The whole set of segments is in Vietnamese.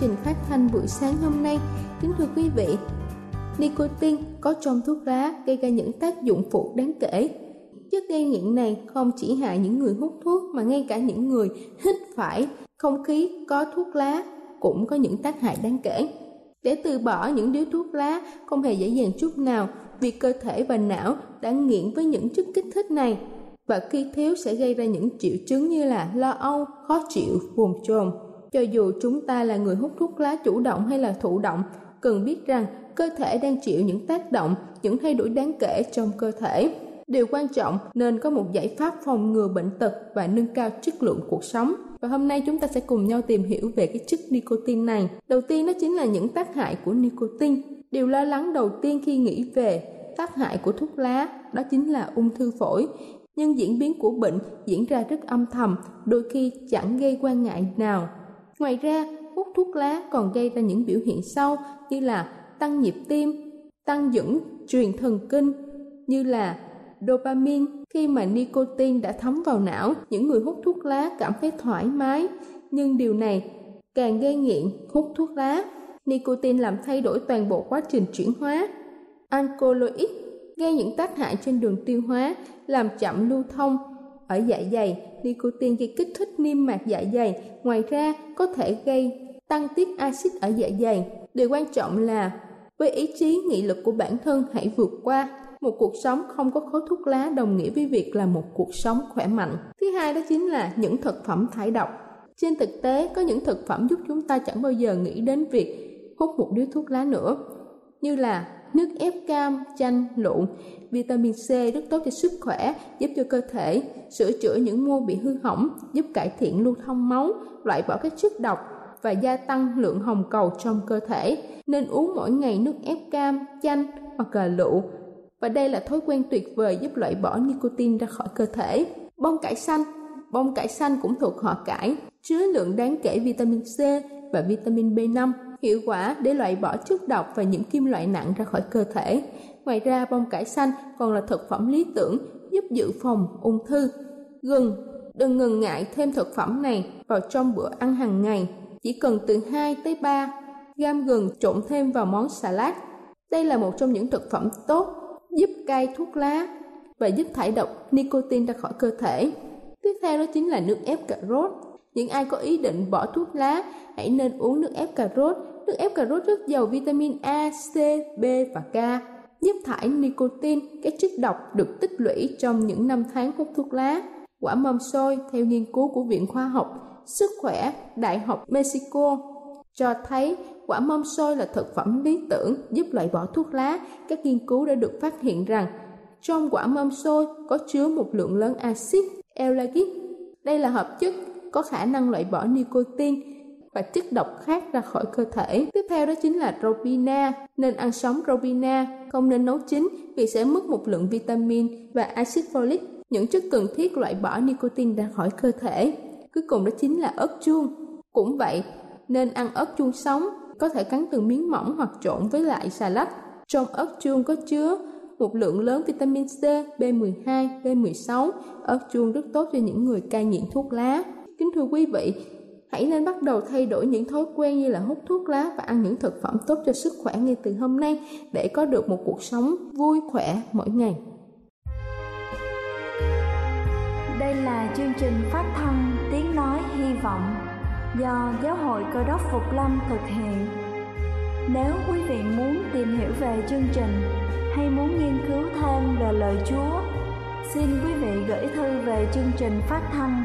trình phát thanh buổi sáng hôm nay. Kính thưa quý vị, nicotine có trong thuốc lá gây ra những tác dụng phụ đáng kể. Chất gây nghiện này không chỉ hại những người hút thuốc mà ngay cả những người hít phải không khí có thuốc lá cũng có những tác hại đáng kể. Để từ bỏ những điếu thuốc lá không hề dễ dàng chút nào vì cơ thể và não đã nghiện với những chất kích thích này và khi thiếu sẽ gây ra những triệu chứng như là lo âu, khó chịu, buồn chồn. Cho dù chúng ta là người hút thuốc lá chủ động hay là thụ động, cần biết rằng cơ thể đang chịu những tác động, những thay đổi đáng kể trong cơ thể. Điều quan trọng nên có một giải pháp phòng ngừa bệnh tật và nâng cao chất lượng cuộc sống. Và hôm nay chúng ta sẽ cùng nhau tìm hiểu về cái chất nicotine này. Đầu tiên đó chính là những tác hại của nicotine. Điều lo lắng đầu tiên khi nghĩ về tác hại của thuốc lá đó chính là ung thư phổi. Nhưng diễn biến của bệnh diễn ra rất âm thầm, đôi khi chẳng gây quan ngại nào Ngoài ra, hút thuốc lá còn gây ra những biểu hiện sau như là tăng nhịp tim, tăng dẫn truyền thần kinh như là dopamine. Khi mà nicotine đã thấm vào não những người hút thuốc lá cảm thấy thoải mái. Nhưng điều này càng gây nghiện hút thuốc lá. Nicotine làm thay đổi toàn bộ quá trình chuyển hóa. Alkaloid gây những tác hại trên đường tiêu hóa làm chậm lưu thông ở dạ dày nicotine gây kích thích niêm mạc dạ dày, ngoài ra có thể gây tăng tiết axit ở dạ dày. Điều quan trọng là với ý chí nghị lực của bản thân hãy vượt qua một cuộc sống không có khói thuốc lá đồng nghĩa với việc là một cuộc sống khỏe mạnh. Thứ hai đó chính là những thực phẩm thải độc. Trên thực tế có những thực phẩm giúp chúng ta chẳng bao giờ nghĩ đến việc hút một điếu thuốc lá nữa như là nước ép cam, chanh, lụn. Vitamin C rất tốt cho sức khỏe, giúp cho cơ thể sửa chữa những mô bị hư hỏng, giúp cải thiện lưu thông máu, loại bỏ các chất độc và gia tăng lượng hồng cầu trong cơ thể. Nên uống mỗi ngày nước ép cam, chanh hoặc là lựu. Và đây là thói quen tuyệt vời giúp loại bỏ nicotine ra khỏi cơ thể. Bông cải xanh Bông cải xanh cũng thuộc họ cải, chứa lượng đáng kể vitamin C và vitamin B5 hiệu quả để loại bỏ chất độc và những kim loại nặng ra khỏi cơ thể. Ngoài ra, bông cải xanh còn là thực phẩm lý tưởng giúp dự phòng ung thư. Gừng Đừng ngần ngại thêm thực phẩm này vào trong bữa ăn hàng ngày. Chỉ cần từ 2 tới 3 gam gừng trộn thêm vào món salad. Đây là một trong những thực phẩm tốt giúp cai thuốc lá và giúp thải độc nicotine ra khỏi cơ thể. Tiếp theo đó chính là nước ép cà rốt. Những ai có ý định bỏ thuốc lá, hãy nên uống nước ép cà rốt. Nước ép cà rốt rất giàu vitamin A, C, B và K, giúp thải nicotine, các chất độc được tích lũy trong những năm tháng hút thuốc lá. Quả mâm xôi, theo nghiên cứu của Viện Khoa học Sức khỏe Đại học Mexico, cho thấy quả mâm xôi là thực phẩm lý tưởng giúp loại bỏ thuốc lá. Các nghiên cứu đã được phát hiện rằng trong quả mâm xôi có chứa một lượng lớn axit ellagic. Đây là hợp chất có khả năng loại bỏ nicotine và chất độc khác ra khỏi cơ thể. Tiếp theo đó chính là robina. Nên ăn sống robina, không nên nấu chín vì sẽ mất một lượng vitamin và axit folic, những chất cần thiết loại bỏ nicotine ra khỏi cơ thể. Cuối cùng đó chính là ớt chuông. Cũng vậy, nên ăn ớt chuông sống, có thể cắn từng miếng mỏng hoặc trộn với lại xà lách. Trong ớt chuông có chứa một lượng lớn vitamin C, B12, B16. Ớt chuông rất tốt cho những người cai nghiện thuốc lá. Kính thưa quý vị, hãy nên bắt đầu thay đổi những thói quen như là hút thuốc lá và ăn những thực phẩm tốt cho sức khỏe ngay từ hôm nay để có được một cuộc sống vui khỏe mỗi ngày. Đây là chương trình phát thanh Tiếng Nói Hy Vọng do Giáo hội Cơ đốc Phục Lâm thực hiện. Nếu quý vị muốn tìm hiểu về chương trình hay muốn nghiên cứu thêm về lời Chúa, xin quý vị gửi thư về chương trình phát thanh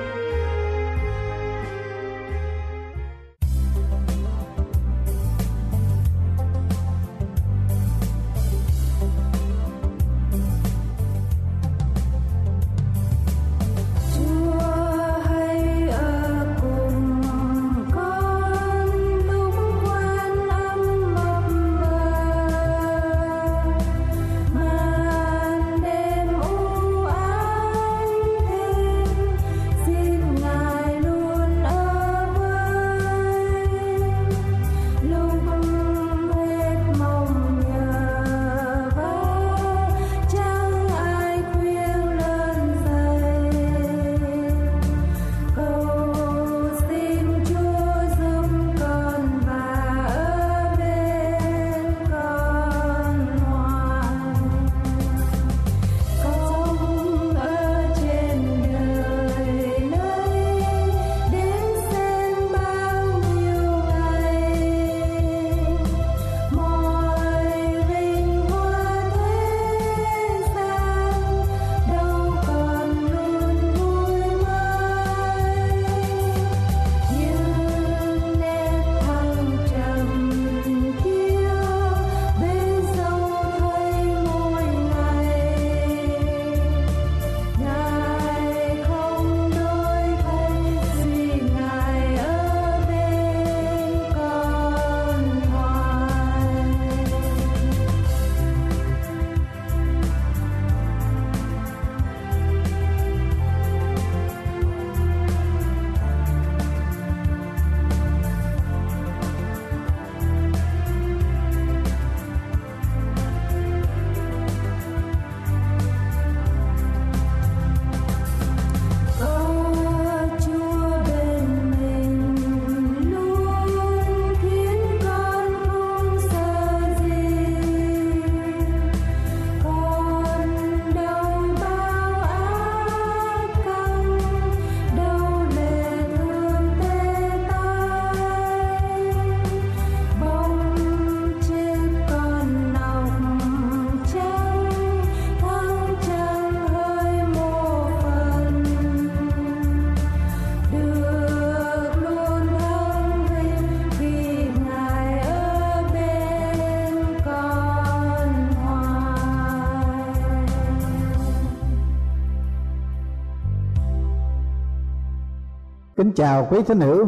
Kính chào quý thính hữu,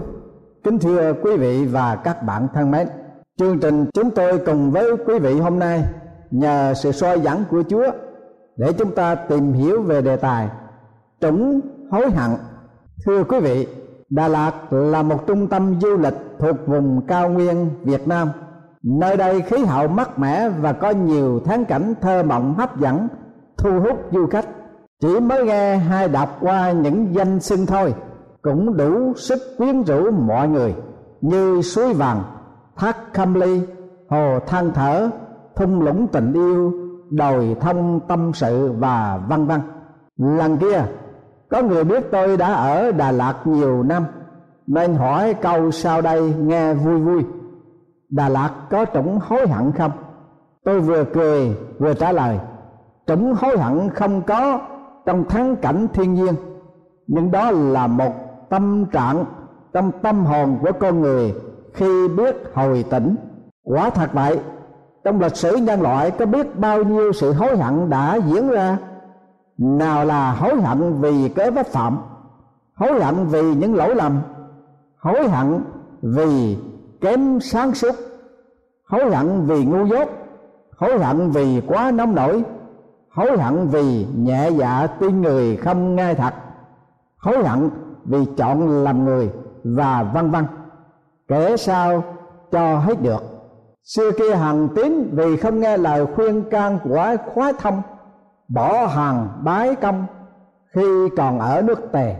kính thưa quý vị và các bạn thân mến. Chương trình chúng tôi cùng với quý vị hôm nay nhờ sự soi dẫn của Chúa để chúng ta tìm hiểu về đề tài trũng hối hận. Thưa quý vị, Đà Lạt là một trung tâm du lịch thuộc vùng cao nguyên Việt Nam. Nơi đây khí hậu mát mẻ và có nhiều thắng cảnh thơ mộng hấp dẫn, thu hút du khách. Chỉ mới nghe hai đọc qua những danh xưng thôi cũng đủ sức quyến rũ mọi người, như suối vàng, thác khâm ly, hồ than thở, thung lũng tình yêu, đồi thông tâm sự và vân vân lần kia, có người biết tôi đã ở đà lạt nhiều năm, nên hỏi câu sau đây nghe vui vui. Đà lạt có trũng hối hận không? Tôi vừa cười, vừa trả lời, trũng hối hận không có trong thắng cảnh thiên nhiên, nhưng đó là một tâm trạng, trong tâm hồn của con người khi biết hồi tỉnh. Quả thật vậy, trong lịch sử nhân loại có biết bao nhiêu sự hối hận đã diễn ra? Nào là hối hận vì cái vấp phạm, hối hận vì những lỗi lầm, hối hận vì kém sáng suốt, hối hận vì ngu dốt, hối hận vì quá nóng nổi, hối hận vì nhẹ dạ tin người không ngay thật, hối hận vì chọn làm người và vân vân kể sao cho hết được. Xưa kia hằng tín vì không nghe lời khuyên can của khoái thông bỏ hàng bái công khi còn ở nước tề.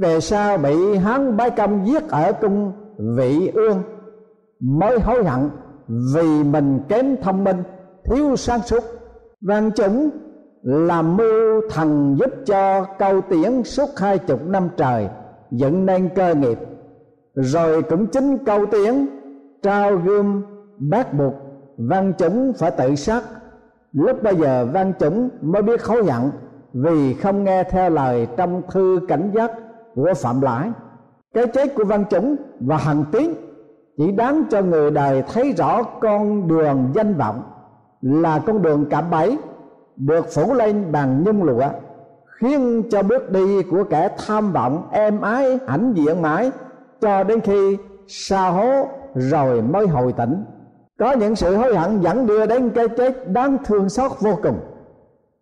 Về sau bị hán bái công giết ở cung vị ương, mới hối hận vì mình kém thông minh, thiếu sáng suốt. Văn chúng làm mưu thần giúp cho câu tiễn suốt hai chục năm trời dựng nên cơ nghiệp. Rồi cũng chính câu tiếng, trao gươm bác buộc văn chúng phải tự sát. Lúc bây giờ văn chúng mới biết khó giận vì không nghe theo lời trong thư cảnh giác của phạm lãi. Cái chết của văn chúng và hằng tiến chỉ đáng cho người đời thấy rõ con đường danh vọng là con đường cạm bẫy được phủ lên bằng nhung lụa khiến cho bước đi của kẻ tham vọng êm ái, ảnh diện mãi, cho đến khi sa hố rồi mới hồi tỉnh. Có những sự hối hận dẫn đưa đến cái chết đáng thương xót vô cùng.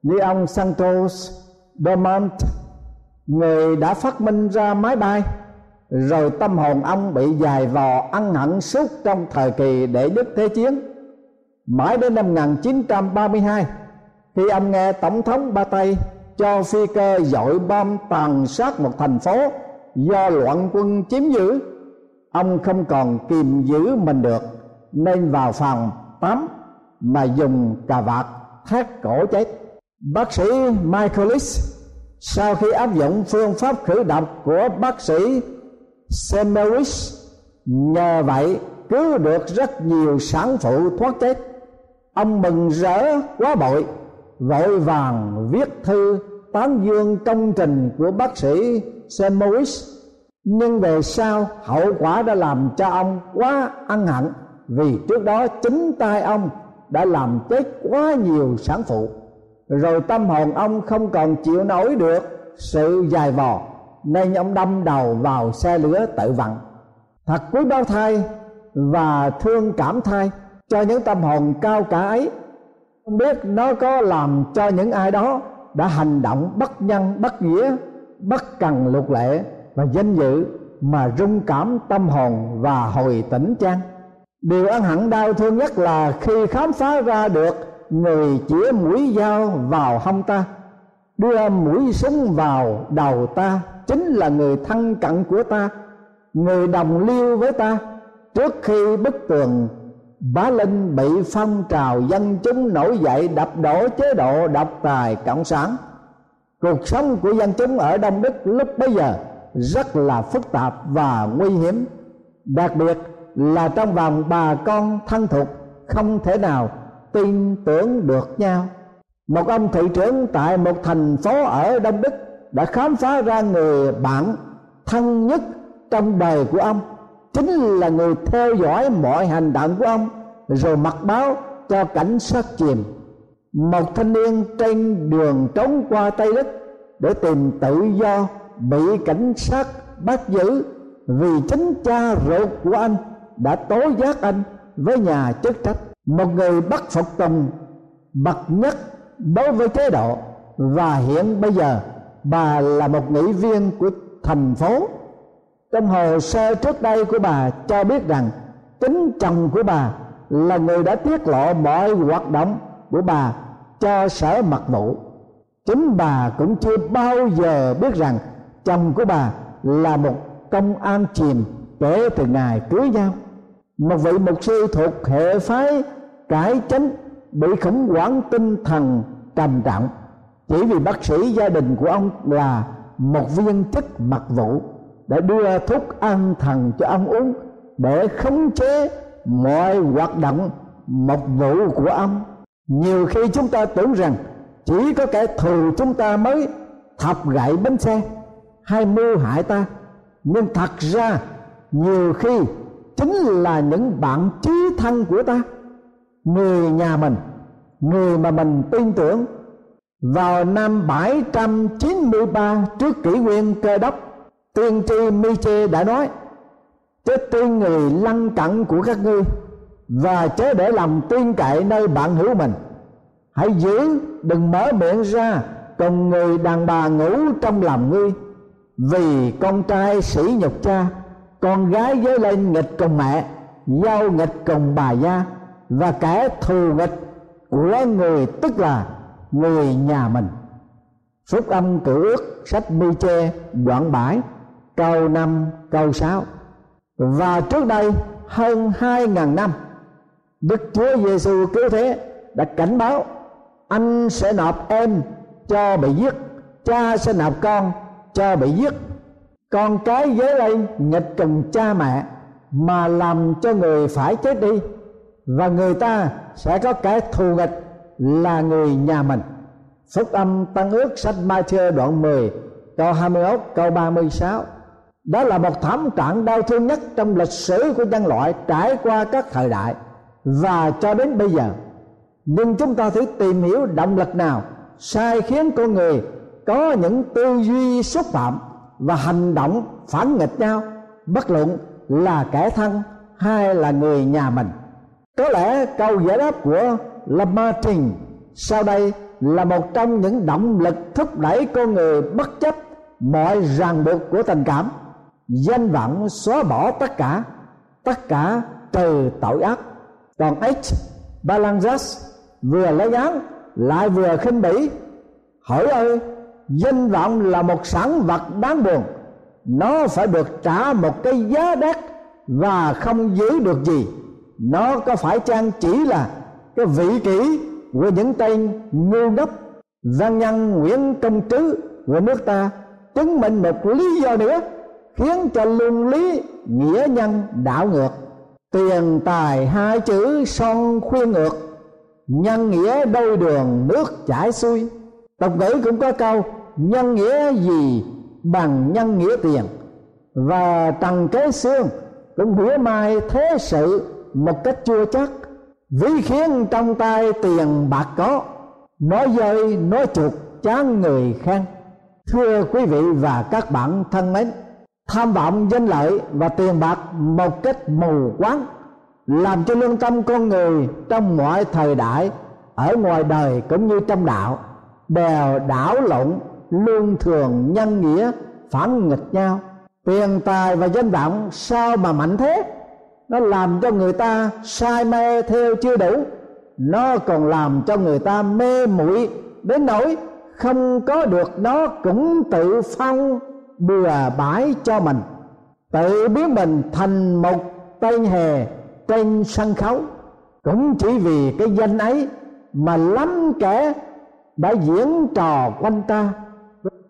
Như ông Santos Dumont, người đã phát minh ra máy bay, rồi tâm hồn ông bị dài vò ăn hận suốt trong thời kỳ đệ nhất thế chiến. Mãi đến năm 1932 khi ông nghe tổng thống ba tây cho phi cơ dội bom tàn sát một thành phố do loạn quân chiếm giữ. Ông không còn kìm giữ mình được, nên vào phòng tắm mà dùng cà vạt thắt cổ chết bác sĩ Michaelis sau khi áp dụng phương pháp khử độc của bác sĩ Semeris, nhờ vậy cứu được rất nhiều sản phụ thoát chết. Ông mừng rỡ quá bội vội vàng viết thư tán dương công trình của bác sĩ Semeris nhưng về sau, hậu quả đã làm cho ông quá ân hận vì trước đó chính tay ông đã làm chết quá nhiều sản phụ. Rồi tâm hồn ông không còn chịu nổi được sự dài vò, nên ông đâm đầu vào xe lửa tự vận thật quý bao thai và thương cảm thai cho những tâm hồn cao cả ấy không biết nó có làm cho những ai đó đã hành động bất nhân, bất nghĩa, bất cần luật lệ và danh dự mà rung cảm tâm hồn và hồi tỉnh chăng? Điều ân hận đau thương nhất là khi khám phá ra được người chĩa mũi dao vào hông ta, đưa mũi súng vào đầu ta, chính là người thân cận của ta, người đồng liêu với ta trước khi bức tường bá linh bị phong trào dân chúng nổi dậy đập đổ chế độ độc tài cộng sản. Cuộc sống của dân chúng ở đông đức lúc bấy giờ rất là phức tạp và nguy hiểm. Đặc biệt là trong vòng bà con thân thuộc không thể nào tin tưởng được nhau. Một ông thị trưởng tại một thành phố ở đông đức đã khám phá ra người bạn thân nhất trong đời của ông chính là người theo dõi mọi hành động của ông, rồi mặc báo cho cảnh sát chìm. Một thanh niên trên đường trốn qua tây đức để tìm tự do, bị cảnh sát bắt giữ vì chính cha ruột của anh đã tố giác anh với nhà chức trách. Một người bất phục tùng, bậc nhất đối với chế độ, và hiện bây giờ bà là một nghị viên của thành phố trong hồ sơ trước đây của bà cho biết rằng chính chồng của bà là người đã tiết lộ mọi hoạt động của bà cho sở mật vụ chính bà cũng chưa bao giờ biết rằng chồng của bà là một công an chìm kể từ ngày cưới nhau. Một vị mục sư thuộc hệ phái cải chánh bị khủng hoảng tinh thần trầm trọng chỉ vì bác sĩ gia đình của ông là một viên chức mật vụ để đưa thuốc ăn thần cho ông uống. Để khống chế mọi hoạt động, mộc vụ của ông nhiều khi chúng ta tưởng rằng chỉ có kẻ thù chúng ta mới thọc gậy bánh xe, hay mưu hại ta. Nhưng thật ra, nhiều khi chính là những bạn trí thân của ta. Người nhà mình, người mà mình tin tưởng. Vào năm 793 trước kỷ nguyên cơ đốc tiên tri Miche đã nói chớ tin người lăng cận của các ngươi và chớ để làm tiên cậy nơi bạn hữu mình. Hãy giữ, đừng mở miệng ra, còn người đàn bà ngủ trong lòng ngươi. Vì con trai sĩ nhục cha, con gái dấy lên nghịch cùng mẹ, giao nghịch cùng bà gia, và kẻ thù nghịch của người tức là người nhà mình. Phúc âm cử ước sách mi chê đoạn bãi câu 5, câu 6. và trước đây hơn hai ngàn năm Đức Chúa Giêsu cứu thế đã cảnh báo anh sẽ nộp em cho bị giết cha sẽ nộp con cho bị giết. Con cái dấy lên nghịch cùng cha mẹ mà làm cho người phải chết đi và người ta sẽ có kẻ thù nghịch là người nhà mình. Phúc âm Tăng ước sách Matthew đoạn 10 câu 21 câu 36 đó là một thảm trạng đau thương nhất trong lịch sử của nhân loại trải qua các thời đại. Và cho đến bây giờ, nhưng chúng ta thử tìm hiểu động lực nào sai khiến con người có những tư duy xúc phạm và hành động phản nghịch nhau, bất luận là kẻ thân hay là người nhà mình. Có lẽ câu giải đáp của Lamartine sau đây là một trong những động lực thúc đẩy con người bất chấp mọi ràng buộc của tình cảm danh vọng xóa bỏ tất cả. Tất cả trừ tội ác. Còn H. Balanzas, vừa lấy án lại vừa khinh bỉ. Hỏi ơi, danh vọng là một sản vật đáng buồn. Nó phải được trả một cái giá đắt và không giữ được gì. Nó có phải chăng chỉ là cái vị kỷ của những tên ngu ngốc, văn nhân nguyễn công trứ của nước ta, chứng minh một lý do nữa? Khiến cho luân lý, nghĩa nhân đảo ngược. Tiền tài hai chữ son khuyên ngược. Nhân nghĩa đôi đường nước chảy xuôi. Tục ngữ cũng có câu, nhân nghĩa gì bằng nhân nghĩa tiền? Và trần kế xương cũng hứa mai thế sự một cách chưa chắc ví khiến trong tay tiền bạc có, nói dơi, nói chuột, chán người khen. Thưa quý vị và các bạn thân mến tham vọng danh lợi và tiền bạc một cách mù quáng, làm cho lương tâm con người trong mọi thời đại, ở ngoài đời cũng như trong đạo, đều đảo lộn lương thường, nhân nghĩa, phản nghịch nhau. Tiền tài và danh vọng sao mà mạnh thế? Nó làm cho người ta say mê theo chưa đủ. Nó còn làm cho người ta mê muội đến nỗi không có được nó cũng tự phong bừa bãi cho mình. Tự biến mình thành một tên hề trên sân khấu. Cũng chỉ vì cái danh ấy mà lắm kẻ đã diễn trò quanh ta.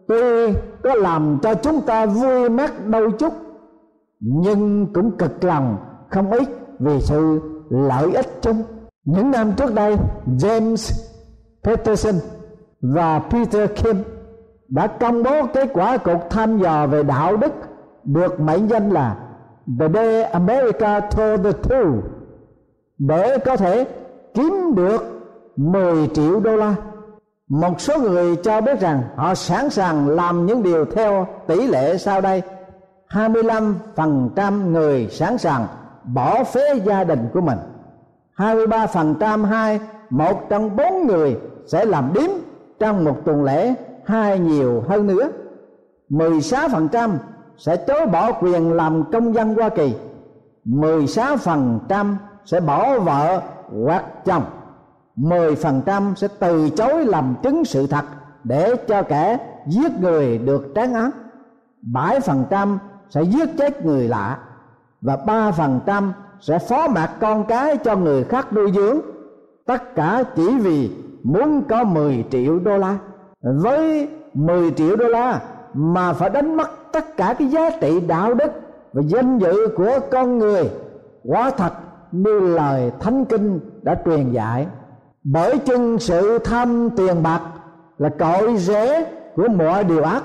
Tuy có làm cho chúng ta vui mắt đôi chút, nhưng cũng cực lòng không ít vì sự lợi ích chung. Những năm trước đây, James Peterson và Peter Kim đã công bố kết quả cuộc thăm dò về đạo đức được mệnh danh là The Day America Told the Truth, để có thể kiếm được 10 triệu đô la. Một số người cho biết rằng họ sẵn sàng làm những điều theo tỷ lệ sau đây. 25% người sẵn sàng bỏ phế gia đình của mình. 23% hai, một trong bốn người sẽ làm điếm trong một tuần lễ hai nhiều hơn nữa. 16% sẽ chối bỏ quyền làm công dân Hoa Kỳ. 16% sẽ bỏ vợ hoặc chồng. 10% sẽ từ chối làm chứng sự thật để cho kẻ giết người được tráng án. 7% sẽ giết chết người lạ. Và 3% sẽ phó mặc con cái cho người khác nuôi dưỡng. Tất cả chỉ vì muốn có 10 triệu đô la với 10 triệu đô la mà phải đánh mất tất cả cái giá trị đạo đức và danh dự của con người quá thật như lời thánh kinh đã truyền dạy. Bởi chân sự tham tiền bạc là cội rễ của mọi điều ác,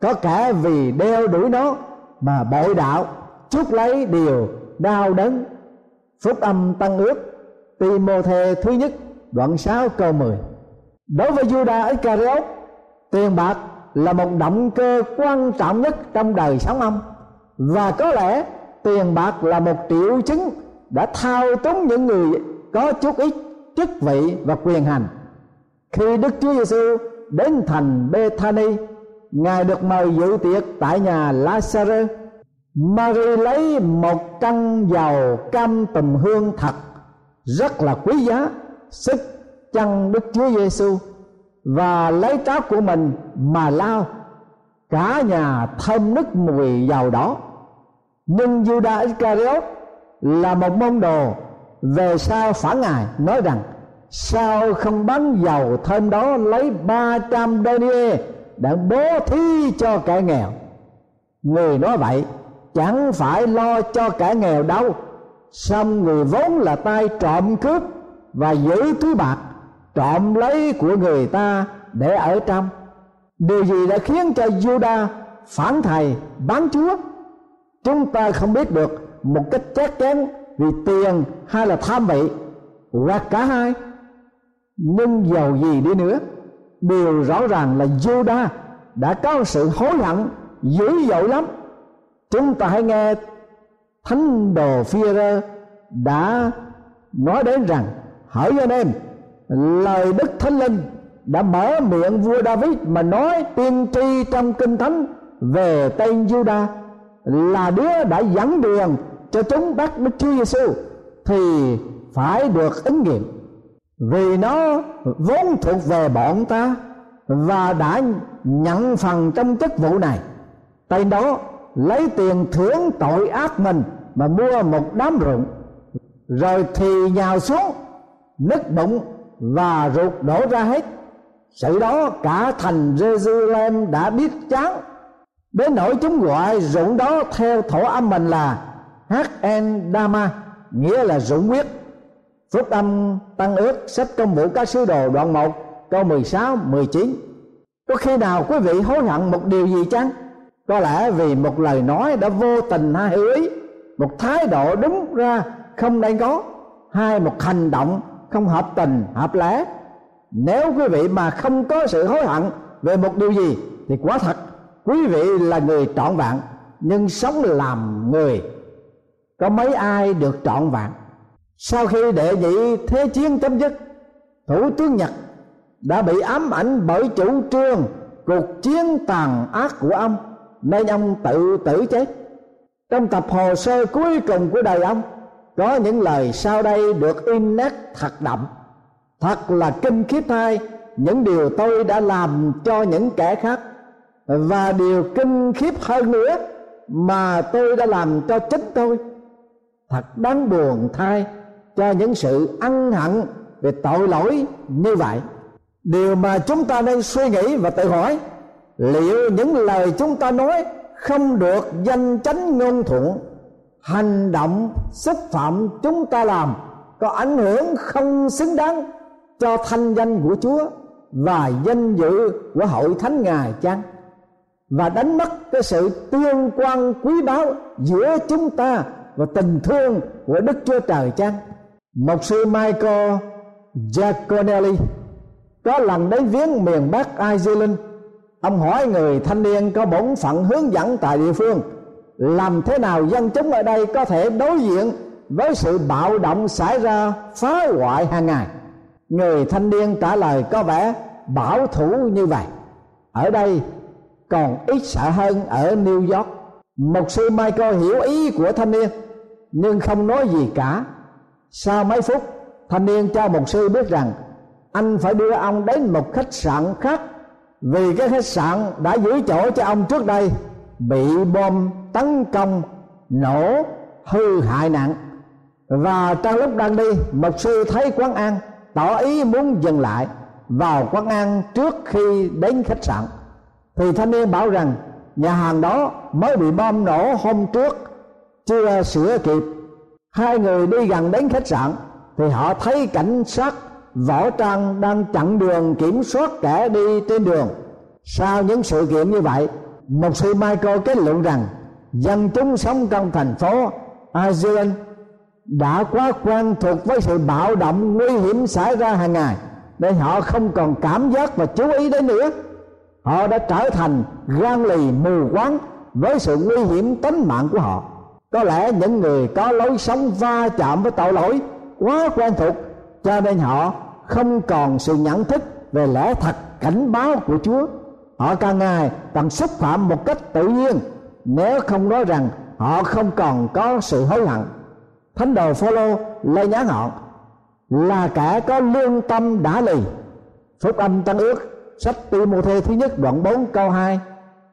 có cả vì đeo đuổi nó mà bội đạo, chuốc lấy điều đau đớn. Phúc âm tăng ước Timothée thứ nhất, đoạn 6 câu 10 đối với Judas Iscariot, tiền bạc là một động cơ quan trọng nhất trong đời sống ông. Và có lẽ tiền bạc là một triệu chứng đã thao túng những người có chút ít chức vị và quyền hành. Khi Đức Chúa Giêsu đến thành Bethany, ngài được mời dự tiệc tại nhà Lazarus. Mary lấy một căn dầu cam tùm hương thật, rất là quý giá, sức chân Đức Chúa Giêsu và lấy tráp của mình mà lao. Cả nhà thơm nức mùi dầu đó nhưng Judas Iscariot là một môn đồ về sau phản ngài nói rằng, sao không bán dầu thơm đó lấy ba trăm denier để bố thí cho kẻ nghèo? Người nói vậy, chẳng phải lo cho kẻ nghèo đâu. Xong người vốn là tay trộm cướp và giữ túi bạc trộm lấy của người ta để ở trong. Điều gì đã khiến cho Juda phản thầy, bán chúa? Chúng ta không biết được một cách chắc chắn vì tiền hay là tham vị, hoặc cả hai. Nhưng giàu gì đi nữa, điều rõ ràng là Juda đã có sự hối hận dữ dội lắm. Chúng ta hãy nghe thánh đồ phi đã nói đến rằng, hỡi anh em lời đức thánh linh đã mở miệng vua David mà nói tiên tri trong kinh thánh về tên Juda là đứa đã dẫn đường cho chúng bắt Đức Chúa Giêsu thì phải được ứng nghiệm. Vì nó vốn thuộc về bọn ta và đã nhận phần trong chức vụ này. Tên đó lấy tiền thưởng tội ác mình mà mua một đám ruộng, rồi thì nhào xuống, nứt bụng và ruột đổ ra hết. Sự đó cả thành Jerusalem đã biết chán. Đến nỗi chúng gọi ruộng đó theo thổ âm mình là HN Dama nghĩa là ruộng huyết. Phúc âm tăng ước sách công vụ các sứ đồ đoạn 1 câu 16 19 có khi nào quý vị hối hận một điều gì chăng? Có lẽ vì một lời nói đã vô tình hay hữu ý, một thái độ đúng ra không nên có hai một hành động không hợp tình, hợp lẽ. Nếu quý vị mà không có sự hối hận về một điều gì, thì quả thật, quý vị là người trọn vẹn, nhưng sống làm người. Có mấy ai được trọn vẹn? Sau khi đệ nhị thế chiến chấm dứt, thủ tướng nhật đã bị ám ảnh bởi chủ trương cuộc chiến tàn ác của ông, nên ông tự tử chết. Trong tập hồ sơ cuối cùng của đời ông có những lời sau đây được in nét thật đậm. Thật là kinh khiếp thay những điều tôi đã làm cho những kẻ khác. Và điều kinh khiếp hơn nữa mà tôi đã làm cho chính tôi. Thật đáng buồn thay cho những sự ân hận về tội lỗi như vậy. Điều mà chúng ta nên suy nghĩ và tự hỏi, liệu những lời chúng ta nói không được danh chánh ngôn thuận? Hành động xúc phạm chúng ta làm có ảnh hưởng không xứng đáng cho thanh danh của Chúa và danh dự của hội thánh ngài chăng? Và đánh mất cái sự tương quan quý báu giữa chúng ta và tình thương của Đức Chúa Trời chăng? Mục sư Michael Giaconelli có lần đến viếng miền Bắc Ireland. Ông hỏi người thanh niên có bổn phận hướng dẫn tại địa phương làm thế nào dân chúng ở đây có thể đối diện với sự bạo động xảy ra phá hoại hàng ngày? Người thanh niên trả lời có vẻ bảo thủ như vậy. Ở đây còn ít sợ hơn ở New York. Mục sư Michael hiểu ý của thanh niên, nhưng không nói gì cả. Sau mấy phút, thanh niên cho mục sư biết rằng anh phải đưa ông đến một khách sạn khác, vì cái khách sạn đã giữ chỗ cho ông trước đây bị bom tấn công, nổ, hư hại nặng và trong lúc đang đi một sư thấy quán ăn tỏ ý muốn dừng lại vào quán ăn trước khi đến khách sạn. Thì thanh niên bảo rằng nhà hàng đó mới bị bom nổ hôm trước, chưa sửa kịp. Hai người đi gần đến khách sạn thì họ thấy cảnh sát võ trang đang chặn đường kiểm soát kẻ đi trên đường. Sau những sự kiện như vậy một sư Michael kết luận rằng, dân chúng sống trong thành phố Azion đã quá quen thuộc với sự bạo động nguy hiểm xảy ra hàng ngày nên họ không còn cảm giác và chú ý đến nữa. Họ đã trở thành gan lì mù quáng với sự nguy hiểm tính mạng của họ. Có lẽ những người có lối sống va chạm với tội lỗi quá quen thuộc, cho nên họ không còn sự nhận thức về lẽ thật cảnh báo của Chúa họ càng ngày càng xúc phạm một cách tự nhiên. Nếu không nói rằng họ không còn có sự hối hận, thánh đồ Phaolô lây nhãn họ là kẻ có lương tâm đã lì. Phúc âm tăng ước, sách Timôthê thứ nhất đoạn 4 câu 2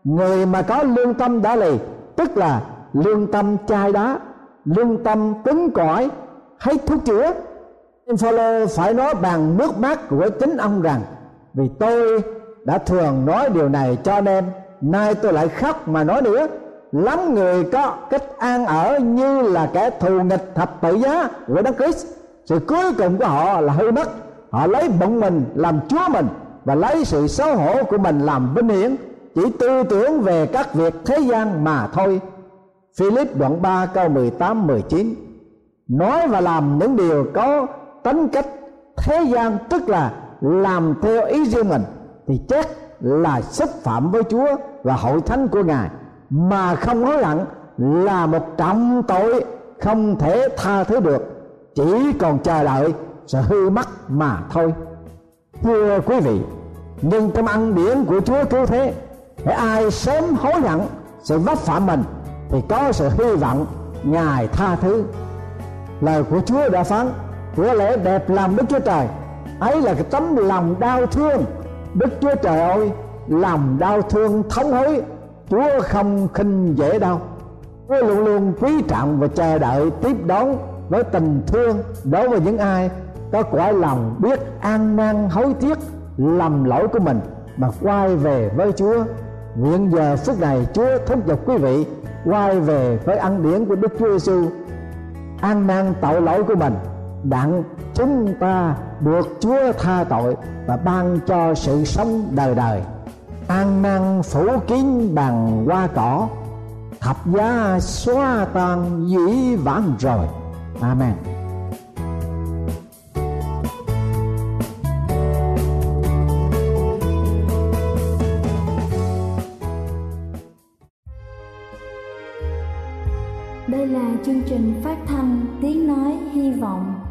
người mà có lương tâm đã lì, tức là lương tâm chai đá, lương tâm cứng cỏi hay thuốc chữa. Phaolô phải nói bằng nước mắt của chính ông rằng, vì tôi đã thường nói điều này cho nên nay tôi lại khóc mà nói nữa. Lắm người có cách an ở như là kẻ thù nghịch thập tự giá của Đấng Christ. Sự cuối cùng của họ là hư mất. Họ lấy bụng mình làm chúa mình và lấy sự xấu hổ của mình làm vinh hiển. Chỉ tư tưởng về các việc thế gian mà thôi. Philip đoạn 3 câu 18 19 nói và làm những điều có tính cách thế gian, tức là làm theo ý riêng mình thì chắc là xúc phạm với Chúa và hội thánh của Ngài. Mà không hối hận là một trọng tội không thể tha thứ được. Chỉ còn chờ đợi sự hư mất mà thôi. Thưa quý vị, nhưng trong ăn điển của Chúa cứu thế, để ai sớm hối hận sự vấp phạm mình, thì có sự hy vọng ngài tha thứ. Lời của Chúa đã phán, của lẽ đẹp làm Đức Chúa Trời, ấy là cái tấm lòng đau thương Đức Chúa Trời ơi lòng đau thương thống hối, Chúa không khinh dễ đâu Chúa luôn luôn quý trọng và chờ đợi tiếp đón với tình thương đối với những ai có quả lòng biết an năn hối tiếc lầm lỗi của mình mà quay về với Chúa. Nguyện giờ phút này Chúa thúc giục quý vị quay về với ăn điển của Đức Chúa Giêsu an năn tội lỗi của mình đặng chúng ta được Chúa tha tội và ban cho sự sống đời đời. An năng phủ kín bằng hoa cỏ, thập giá xóa tan dĩ vãng rồi. Amen. Đây là chương trình phát thanh Tiếng Nói Hy Vọng